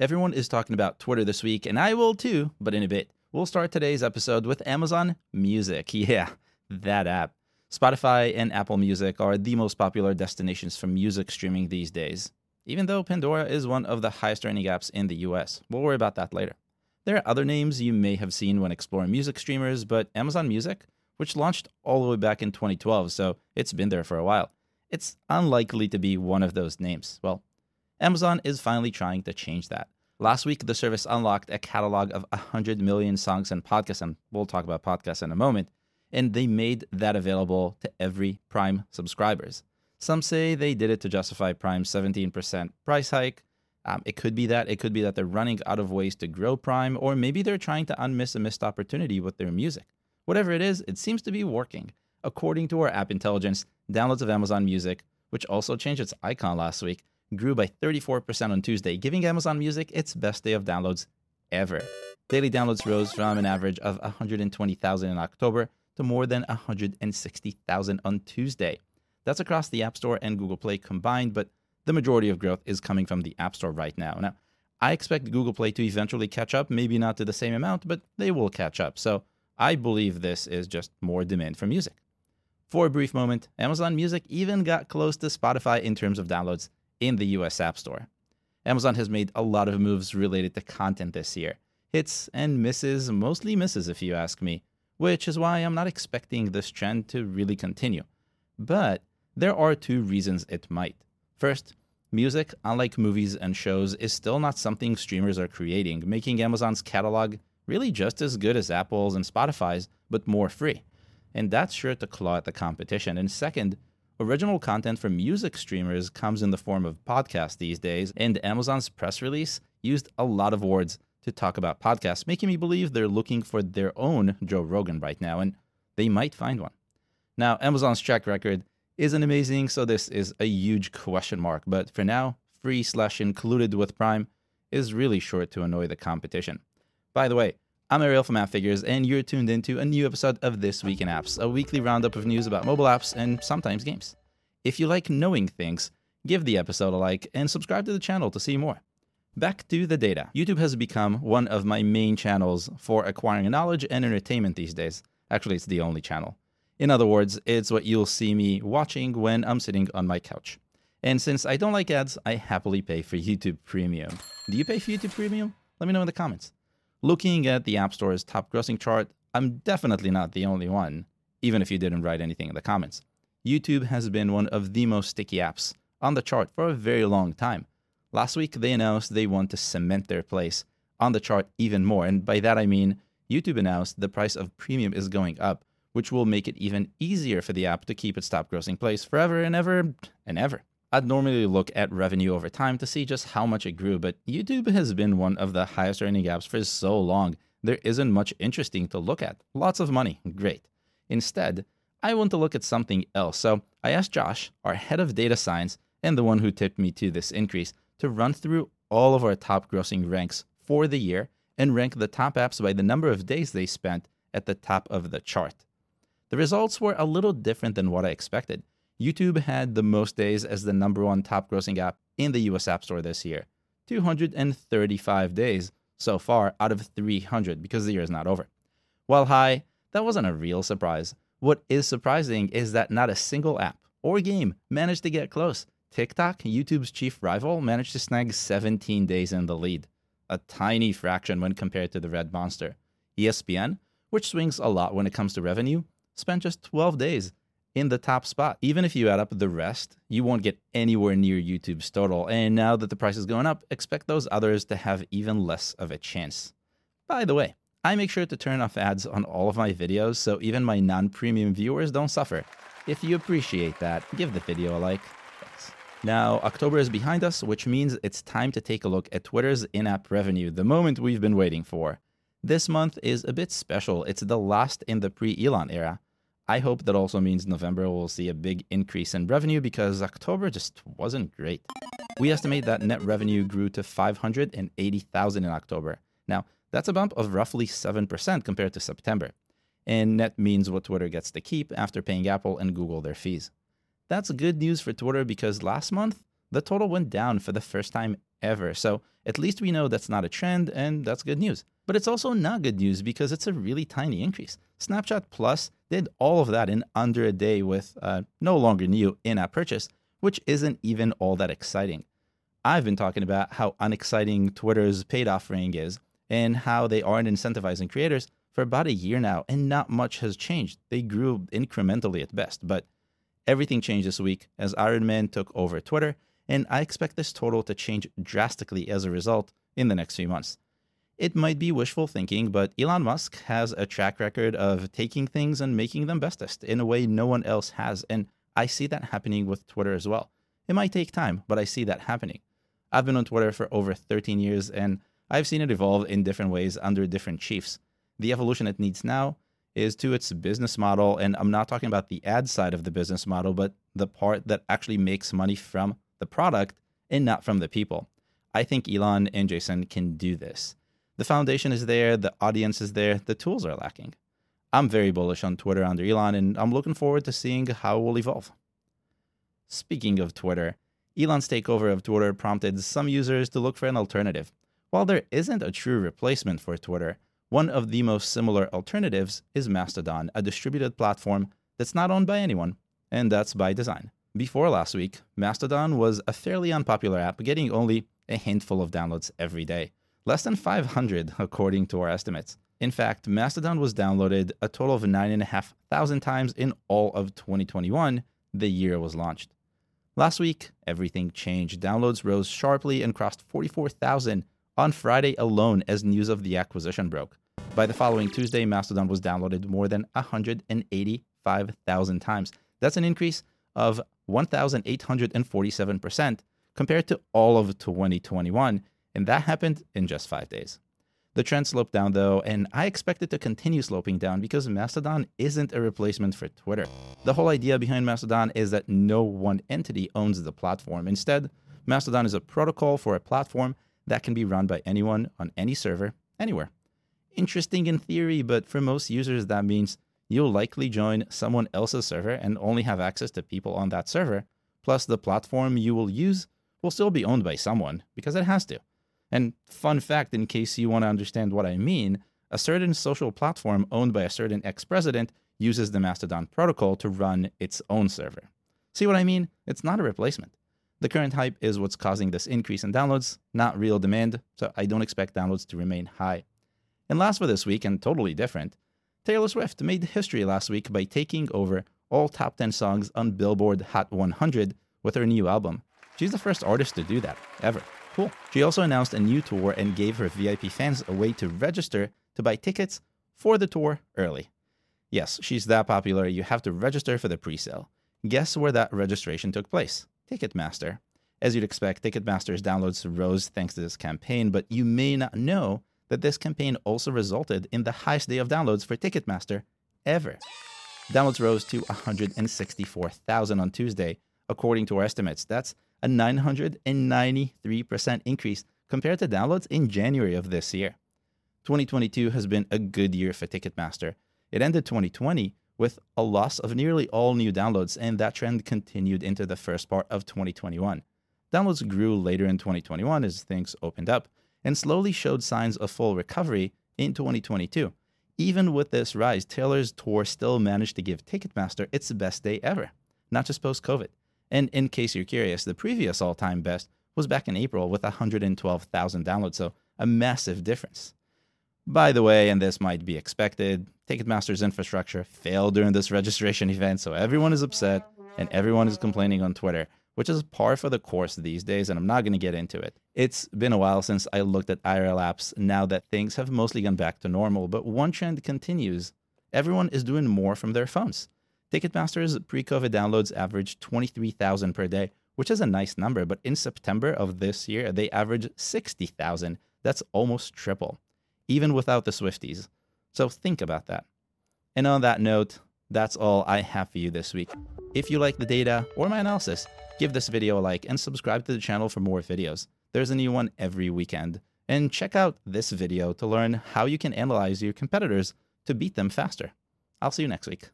Everyone is talking about Twitter this week, and I will too, but in a bit. We'll start today's episode with Amazon Music. Yeah, that app. Spotify and Apple Music are the most popular destinations for music streaming these days, even though Pandora is one of the highest earning apps in the US. We'll worry about that later. There are other names you may have seen when exploring music streamers, but Amazon Music, which launched all the way back in 2012, so it's been there for a while, it's unlikely to be one of those names. Well, Amazon is finally trying to change that. Last week, the service unlocked a catalog of 100 million songs and podcasts, and we'll talk about podcasts in a moment, and they made that available to every Prime subscribers. Some say they did it to justify Prime's 17% price hike. Um, it could be that. It could be that they're running out of ways to grow Prime, or maybe they're trying to unmiss a missed opportunity with their music. Whatever it is, it seems to be working. According to our app intelligence, downloads of Amazon Music, which also changed its icon last week, grew by 34% on Tuesday, giving Amazon Music its best day of downloads ever. Daily downloads rose from an average of 120,000 in October to more than 160,000 on Tuesday. That's across the App Store and Google Play combined, but the majority of growth is coming from the App Store right now. Now, I expect Google Play to eventually catch up, maybe not to the same amount, but they will catch up. So I believe this is just more demand for music. For a brief moment, Amazon Music even got close to Spotify in terms of downloads in the US App Store. Amazon has made a lot of moves related to content this year. Hits and misses, mostly misses if you ask me, which is why I'm not expecting this trend to really continue. But there are two reasons it might. First, music, unlike movies and shows, is still not something streamers are creating, making Amazon's catalog really just as good as Apple's and Spotify's, but more free and that's sure to claw at the competition. And second, original content from music streamers comes in the form of podcasts these days, and Amazon's press release used a lot of words to talk about podcasts, making me believe they're looking for their own Joe Rogan right now, and they might find one. Now, Amazon's track record isn't amazing, so this is a huge question mark, but for now, free slash included with Prime is really sure to annoy the competition. By the way, I'm Ariel from Appfigures, and you're tuned into a new episode of This Week in Apps, a weekly roundup of news about mobile apps and sometimes games. If you like knowing things, give the episode a like and subscribe to the channel to see more. Back to the data. YouTube has become one of my main channels for acquiring knowledge and entertainment these days. Actually, it's the only channel. In other words, it's what you'll see me watching when I'm sitting on my couch. And since I don't like ads, I happily pay for YouTube Premium. Do you pay for YouTube Premium? Let me know in the comments. Looking at the App Store's top grossing chart, I'm definitely not the only one, even if you didn't write anything in the comments. YouTube has been one of the most sticky apps on the chart for a very long time. Last week, they announced they want to cement their place on the chart even more. And by that, I mean YouTube announced the price of premium is going up, which will make it even easier for the app to keep its top grossing place forever and ever and ever. I'd normally look at revenue over time to see just how much it grew, but YouTube has been one of the highest earning apps for so long, there isn't much interesting to look at. Lots of money, great. Instead, I want to look at something else. So I asked Josh, our head of data science, and the one who tipped me to this increase, to run through all of our top grossing ranks for the year and rank the top apps by the number of days they spent at the top of the chart. The results were a little different than what I expected. YouTube had the most days as the number one top grossing app in the US App Store this year 235 days so far out of 300 because the year is not over. While high, that wasn't a real surprise. What is surprising is that not a single app or game managed to get close. TikTok, YouTube's chief rival, managed to snag 17 days in the lead, a tiny fraction when compared to the Red Monster. ESPN, which swings a lot when it comes to revenue, spent just 12 days in the top spot. Even if you add up the rest, you won't get anywhere near YouTube's total. And now that the price is going up, expect those others to have even less of a chance. By the way, I make sure to turn off ads on all of my videos so even my non premium viewers don't suffer. If you appreciate that, give the video a like. Thanks. Now, October is behind us, which means it's time to take a look at Twitter's in app revenue, the moment we've been waiting for. This month is a bit special. It's the last in the pre Elon era. I hope that also means November will see a big increase in revenue because October just wasn't great. We estimate that net revenue grew to 580,000 in October. Now, that's a bump of roughly 7% compared to September. And net means what Twitter gets to keep after paying Apple and Google their fees. That's good news for Twitter because last month, the total went down for the first time ever. So at least we know that's not a trend, and that's good news. But it's also not good news because it's a really tiny increase. Snapchat Plus did all of that in under a day with uh, no longer new in app purchase, which isn't even all that exciting. I've been talking about how unexciting Twitter's paid offering is and how they aren't incentivizing creators for about a year now, and not much has changed. They grew incrementally at best, but everything changed this week as Iron Man took over Twitter, and I expect this total to change drastically as a result in the next few months. It might be wishful thinking, but Elon Musk has a track record of taking things and making them bestest in a way no one else has, and I see that happening with Twitter as well. It might take time, but I see that happening. I've been on Twitter for over 13 years, and I've seen it evolve in different ways under different chiefs. The evolution it needs now is to its business model. And I'm not talking about the ad side of the business model, but the part that actually makes money from the product and not from the people. I think Elon and Jason can do this. The foundation is there, the audience is there, the tools are lacking. I'm very bullish on Twitter under Elon, and I'm looking forward to seeing how it will evolve. Speaking of Twitter, Elon's takeover of Twitter prompted some users to look for an alternative. While there isn't a true replacement for Twitter, one of the most similar alternatives is Mastodon, a distributed platform that's not owned by anyone, and that's by design. Before last week, Mastodon was a fairly unpopular app, getting only a handful of downloads every day. Less than 500, according to our estimates. In fact, Mastodon was downloaded a total of 9,500 times in all of 2021, the year it was launched. Last week, everything changed. Downloads rose sharply and crossed 44,000 on Friday alone as news of the acquisition broke. By the following Tuesday, Mastodon was downloaded more than 185,000 times. That's an increase of 1,847% compared to all of 2021, and that happened in just five days. The trend sloped down though, and I expect it to continue sloping down because Mastodon isn't a replacement for Twitter. The whole idea behind Mastodon is that no one entity owns the platform. Instead, Mastodon is a protocol for a platform that can be run by anyone on any server, anywhere interesting in theory, but for most users, that means you'll likely join someone else's server and only have access to people on that server. Plus, the platform you will use will still be owned by someone because it has to. And fun fact, in case you want to understand what I mean, a certain social platform owned by a certain ex president uses the Mastodon protocol to run its own server. See what I mean? It's not a replacement. The current hype is what's causing this increase in downloads, not real demand, so I don't expect downloads to remain high. And last for this week, and totally different, Taylor Swift made history last week by taking over all top 10 songs on Billboard Hot 100 with her new album. She's the first artist to do that, ever. Cool. She also announced a new tour and gave her VIP fans a way to register to buy tickets for the tour early. Yes, she's that popular, you have to register for the pre sale. Guess where that registration took place? Ticketmaster. As you'd expect, Ticketmaster's downloads rose thanks to this campaign, but you may not know that this campaign also resulted in the highest day of downloads for Ticketmaster ever. Downloads rose to 164,000 on Tuesday, according to our estimates. That's a 993% increase compared to downloads in January of this year. 2022 has been a good year for Ticketmaster. It ended 2020 with a loss of nearly all new downloads, and that trend continued into the first part of 2021. Downloads grew later in 2021 as things opened up, and slowly showed signs of full recovery in 2022. Even with this rise, Taylor's tour still managed to give Ticketmaster its best day ever, not just post COVID. And in case you're curious, the previous all time best was back in April with 112,000 downloads, so a massive difference. By the way, and this might be expected, Ticketmaster's infrastructure failed during this registration event, so everyone is upset and everyone is complaining on Twitter which is par for the course these days, and I'm not going to get into it. It's been a while since I looked at IRL apps now that things have mostly gone back to normal, but one trend continues. Everyone is doing more from their phones. Ticketmaster's pre COVID downloads averaged 23,000 per day, which is a nice number, but in September of this year, they averaged 60,000. That's almost triple, even without the Swifties. So think about that. And on that note, that's all I have for you this week. If you like the data or my analysis, Give this video a like and subscribe to the channel for more videos. There's a new one every weekend. And check out this video to learn how you can analyze your competitors to beat them faster. I'll see you next week.